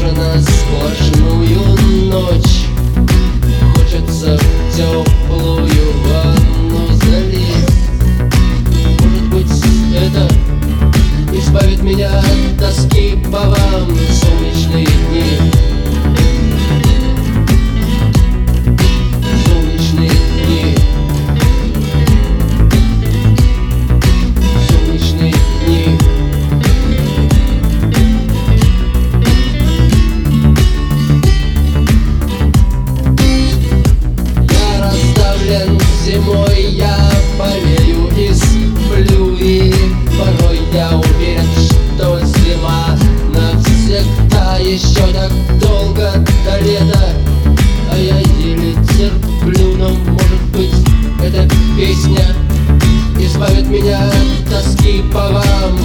похожа сплошную ночь. Хочется в теплую ванну залезть Может быть это избавит меня от тоски. Болею и сплю И порой я уверен, что зима навсегда Еще так долго до лета, а я еле терплю Но может быть эта песня избавит меня от тоски по вам